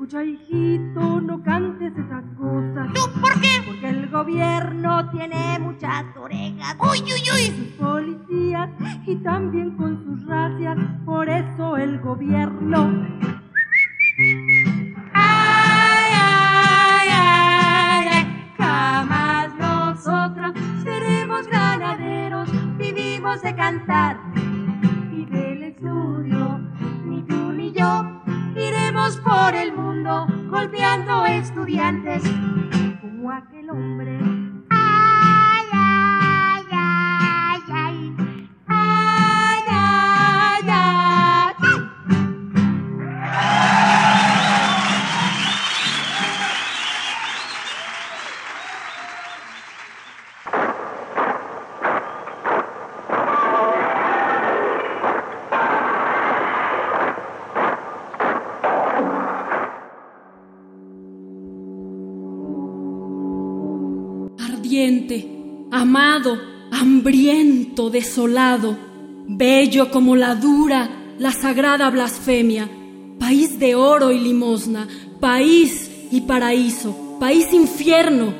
Escucha, hijito, no cantes esas cosas. ¿Tú por qué? Porque el gobierno tiene muchas orejas. Uy, uy, uy. Sus policías y también con sus racias. Por eso el gobierno. Ay, ay, ay, ay. Jamás nosotros seremos granaderos. Vivimos de cantar y del estudio. Ni tú ni yo iremos por el mundo golpeando estudiantes como aquel hombre. Desolado, bello como la dura, la sagrada blasfemia, país de oro y limosna, país y paraíso, país infierno,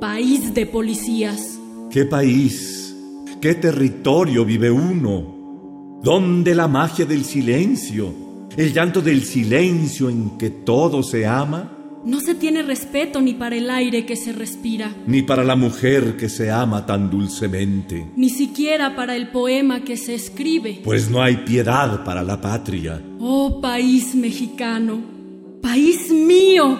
país de policías. ¿Qué país? ¿Qué territorio vive uno? ¿Dónde la magia del silencio? ¿El llanto del silencio en que todo se ama? No se tiene respeto ni para el aire que se respira, ni para la mujer que se ama tan dulcemente, ni siquiera para el poema que se escribe. pues no hay piedad para la patria. Oh país mexicano, país mío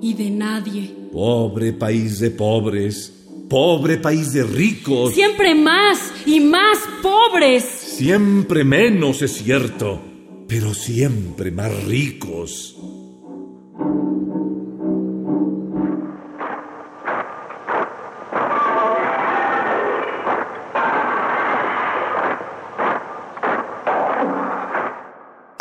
y de nadie. Pobre país de pobres, pobre país de ricos, Siempre más y más pobres. siempre menos es cierto, pero siempre más ricos.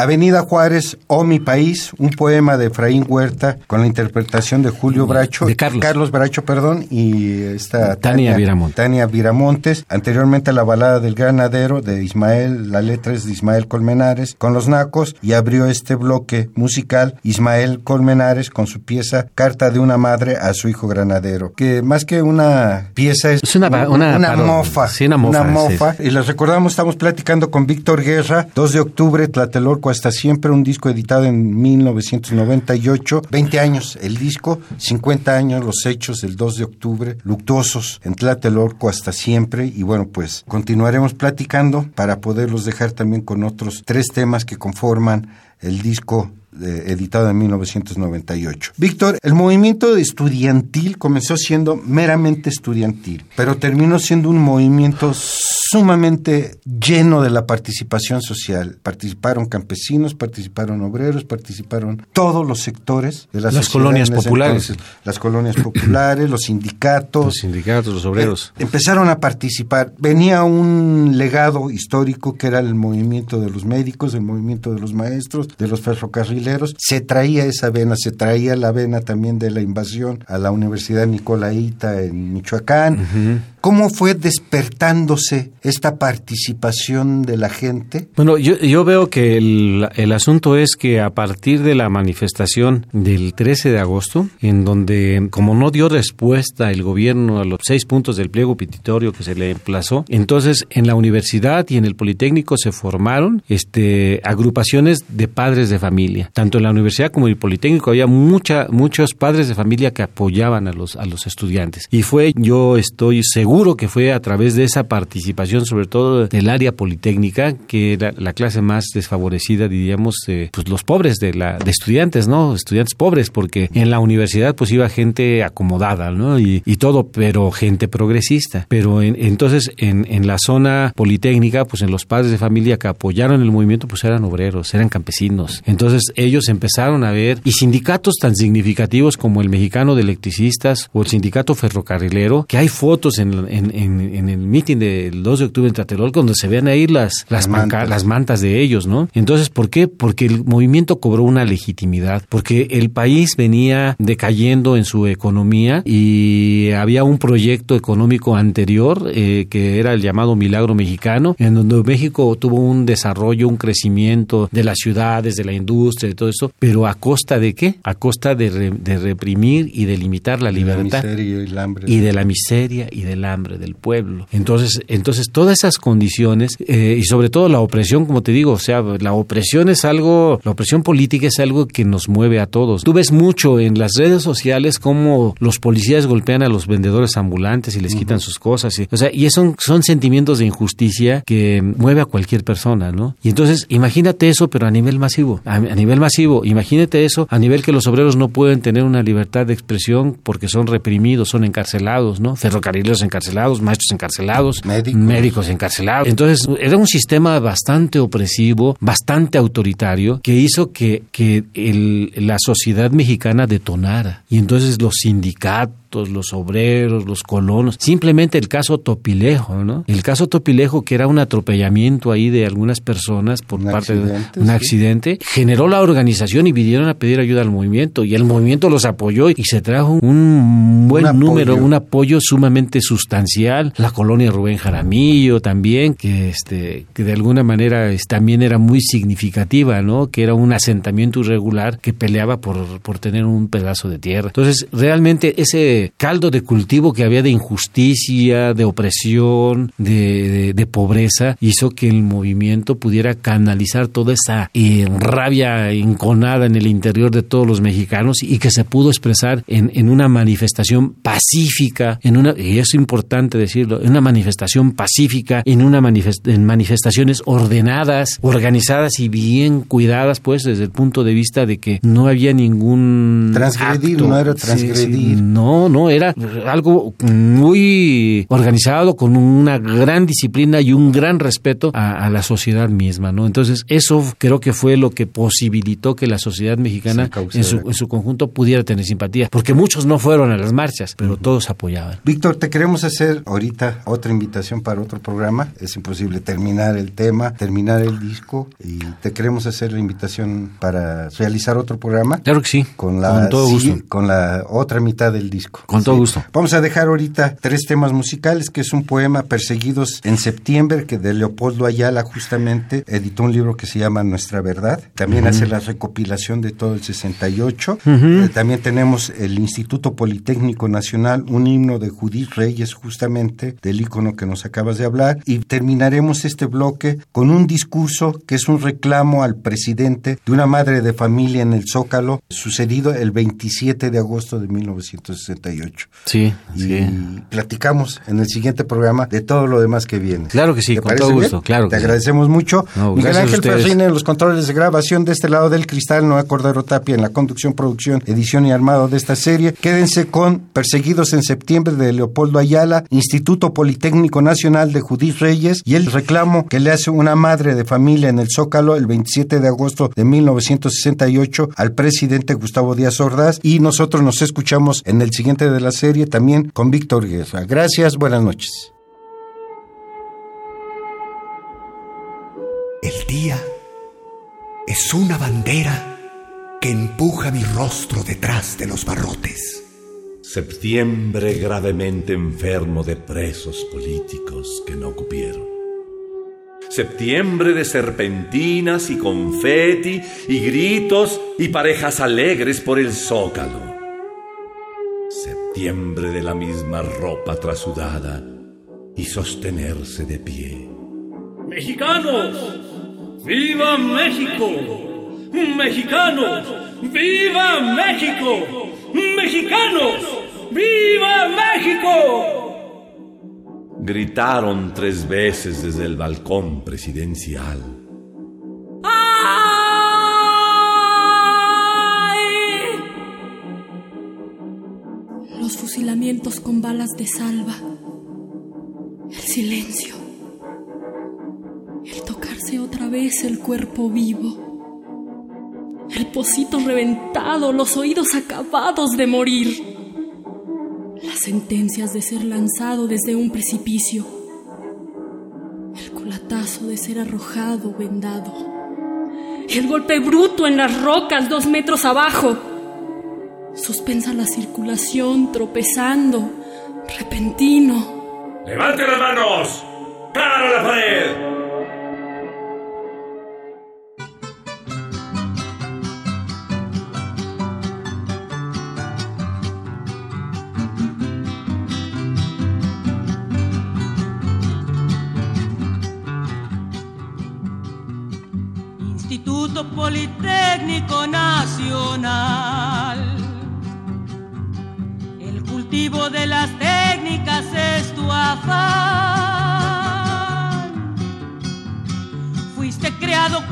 Avenida Juárez, O mi país, un poema de Efraín Huerta con la interpretación de Julio Bracho, de Carlos. Bracho, perdón, y esta Tania Viramontes. Tania Viramontes. Anteriormente la balada del granadero de Ismael, la letra es de Ismael Colmenares con los Nacos y abrió este bloque musical Ismael Colmenares con su pieza Carta de una madre a su hijo granadero, que más que una pieza es, Es una una mofa, Sí, una mofa, mofa. Y les recordamos, estamos platicando con Víctor Guerra, 2 de octubre, Tlatelolco hasta siempre, un disco editado en 1998, 20 años el disco, 50 años los hechos del 2 de octubre, luctuosos en Tlatelolco hasta siempre. Y bueno, pues continuaremos platicando para poderlos dejar también con otros tres temas que conforman el disco editado en 1998. Víctor, el movimiento estudiantil comenzó siendo meramente estudiantil, pero terminó siendo un movimiento sumamente lleno de la participación social. Participaron campesinos, participaron obreros, participaron todos los sectores de la Las sociedad colonias populares. entonces. las colonias populares, los sindicatos, Los sindicatos, los obreros. eh, empezaron a participar. Venía un legado histórico que era el movimiento de los médicos, el movimiento de los maestros, de los Se traía esa vena, se traía la vena también de la invasión a la Universidad Nicolaita en Michoacán. ¿Cómo fue despertándose esta participación de la gente? Bueno, yo, veo que el, el asunto es que a partir de la manifestación del 13 de agosto, en donde como no dio respuesta el gobierno a los seis puntos del pliego petitorio que se le emplazó, entonces en la universidad y en el Politécnico se formaron este, agrupaciones de padres de familia. Tanto en la universidad como en el Politécnico había mucha, muchos padres de familia que apoyaban a los, a los estudiantes. Y fue, yo estoy seguro que fue a través de esa participación, sobre todo del área politécnica, que era la clase más desfavorecida, diríamos, de pues, los pobres de, la, de estudiantes, ¿no? Estudiantes pobres, porque en la universidad pues iba gente acomodada, ¿no? Y, y todo, pero gente progresista. Pero en- entonces en, en la zona politécnica, pues en los padres de familia que apoyaron el movimiento, pues eran obreros, eran campesinos. Entonces ellos empezaron a ver, y sindicatos tan significativos como el mexicano de electricistas o el sindicato ferrocarrilero, que hay fotos en, en, en- en el mitin del 2 de octubre en Tlatelolco donde se ven ahí las, las, Las manca- mantas. las mantas de ellos, ¿no? Entonces, ¿por qué? Porque el movimiento cobró una legitimidad, porque el país venía decayendo en su economía y había un proyecto económico anterior eh, que era el llamado Milagro Mexicano, en donde México tuvo un desarrollo, un crecimiento de las ciudades, de la industria, de todo eso, pero a costa de qué? A costa de, re- de reprimir y de limitar la La libertad miseria y el hambre. y de la miseria y del hambre del pueblo. Entonces, entonces todas esas condiciones eh, y sobre todo la opresión, como te digo, o sea, la opresión es algo, la opresión política es algo que nos mueve a todos. Tú ves mucho en las redes sociales cómo los policías golpean a los vendedores ambulantes y les quitan sus cosas. y- o sea, y son, son sentimientos de injusticia que mueve a cualquier persona, ¿no? Y entonces, imagínate eso, pero a nivel masivo, a, a nivel masivo, imagínate eso a nivel que los obreros no pueden tener una libertad de expresión porque son reprimidos, son encarcelados, ¿no? Ferrocarrileros encarcelados, maestros encarcelados, Médicos. médicos encarcelados. Entonces, era un sistema bastante opresivo, bastante autoritario, que hizo que, que el- la sociedad mexicana detonara. Y entonces los sindicatos, los obreros, los colonos, simplemente el caso Topilejo, ¿no? El caso Topilejo, que era un atropellamiento ahí de algunas personas por Un parte de accidente, un sí. accidente, generó la organización y vinieron a pedir ayuda al movimiento y el movimiento los apoyó y se trajo un buen Un número, un apoyo sumamente sustancial. La colonia Rubén Jaramillo también, que este que de alguna manera también era muy significativa, ¿no? Que era un asentamiento irregular que peleaba por, por tener un pedazo de tierra. Entonces, realmente ese ese caldo de cultivo que había de injusticia, de opresión, de, de, pobreza, hizo que el movimiento pudiera canalizar toda esa eh, rabia enconada en el interior de todos los mexicanos y que se pudo expresar en, en una manifestación pacífica, en una, y es importante decirlo, en una manifestación pacífica, en una en manifestaciones ordenadas, organizadas y bien cuidadas, pues desde el punto de vista de que no había ningún transgredir, no era transgredir, no, no era algo muy organizado con una gran disciplina y un gran respeto a, la sociedad misma, ¿no? Entonces eso creo que fue lo que posibilitó que la sociedad mexicana en su, en su conjunto pudiera tener simpatía, porque muchos no fueron a las marchas, pero todos apoyaban. Víctor, te queremos hacer ahorita otra invitación para otro programa. Es imposible terminar el tema, terminar el disco y te queremos hacer la invitación para realizar otro programa. Claro que sí. Con la, todo gusto. con la otra mitad del disco. Con todo gusto. Vamos a dejar ahorita tres temas musicales, que es un poema Perseguidos en septiembre, que de Leopoldo Ayala justamente editó un libro que se llama Nuestra Verdad. También hace la recopilación de todo el 68. Eh, también tenemos el Instituto Politécnico Nacional, un himno de Judith Reyes, justamente, del ícono que nos acabas de hablar. Y terminaremos este bloque con un discurso que es un reclamo al presidente de una madre de familia en el Zócalo, sucedido el 27 de agosto de 1968. Sí, y platicamos en el siguiente programa de todo lo demás que viene. Claro que sí, con todo gusto. Claro Te agradecemos mucho. Miguel Ángel Ferrín en los controles de grabación de este lado del cristal, Noé Cordero Tapia en la conducción, producción, edición y armado de esta serie. Quédense con Perseguidos en septiembre de Leopoldo Ayala, Instituto Politécnico Nacional de Judith Reyes y el reclamo que le hace una madre de familia en el Zócalo el 27 de agosto de 1968 al presidente Gustavo Díaz Ordaz y nosotros nos escuchamos en el siguiente de la serie también con Víctor Guerra. Gracias, buenas noches. El día es una bandera que empuja mi rostro detrás de los barrotes. Septiembre gravemente enfermo de presos políticos que no cupieron. Septiembre de serpentinas y confeti y gritos y parejas alegres por el zócalo. Septiembre de la misma ropa trasudada y sostenerse de pie. Mexicanos, viva México. Mexicanos, viva México. Mexicanos. ¡Viva México! Gritaron tres veces desde el balcón presidencial. Con balas de salva. El silencio. El tocarse otra vez el cuerpo vivo. El pocito reventado, los oídos acabados de morir las sentencias de ser lanzado desde un precipicio, el culatazo de ser arrojado vendado, el golpe bruto en las rocas dos metros abajo, suspensa la circulación tropezando, repentino. ¡Levante las manos! ¡Cara a la pared!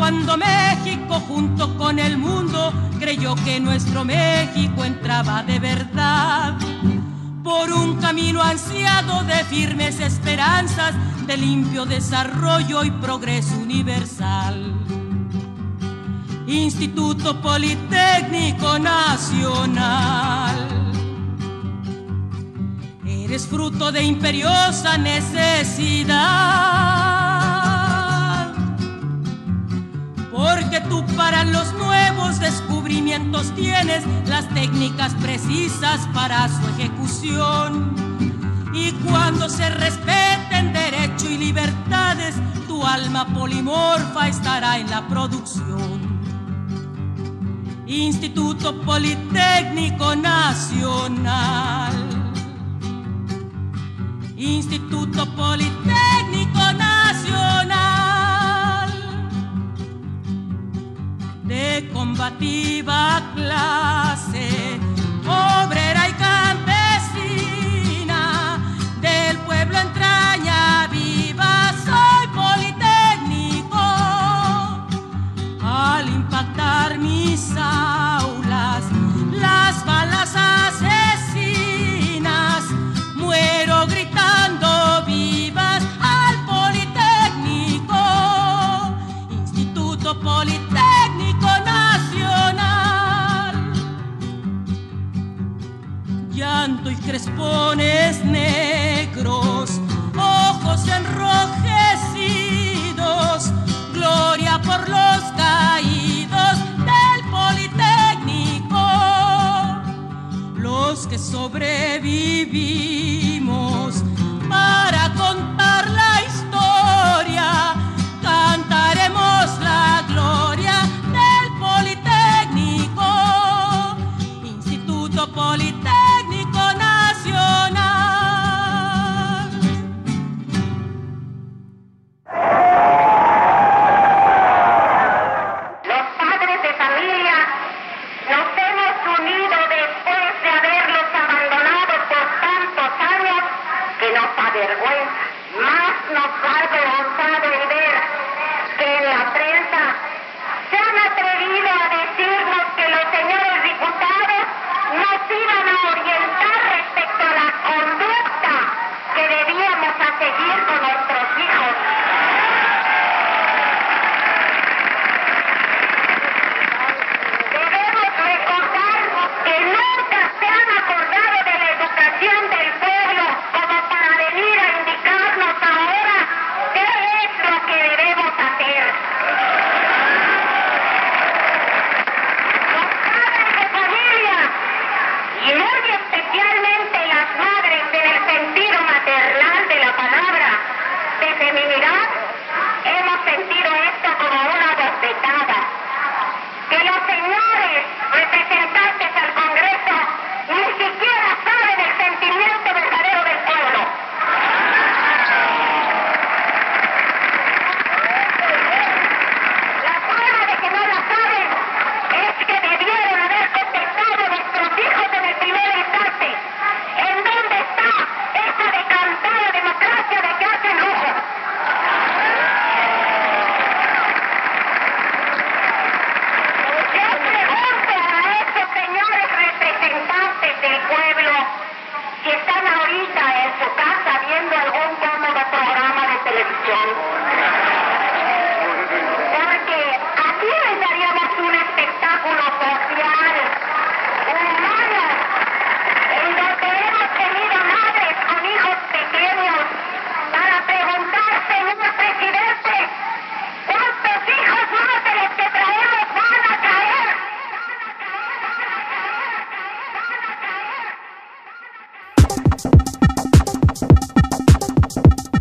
Cuando México junto con el mundo creyó que nuestro México entraba de verdad por un camino ansiado de firmes esperanzas, de limpio desarrollo y progreso universal. Instituto Politécnico Nacional. Eres fruto de imperiosa necesidad, porque tú para los nuevos descubrimientos tienes las técnicas precisas para su ejecución. Y cuando se respeten derecho y libertades, tu alma polimorfa estará en la producción. Instituto Politécnico Nacional. Instituto Politécnico Nacional. combativa clase obrera. negros, ojos enrojecidos, gloria por los caídos del Politécnico, los que sobrevivieron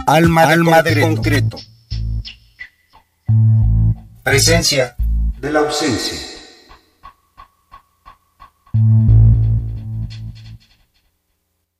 Alma, de, Alma de concreto. Presencia de la ausencia.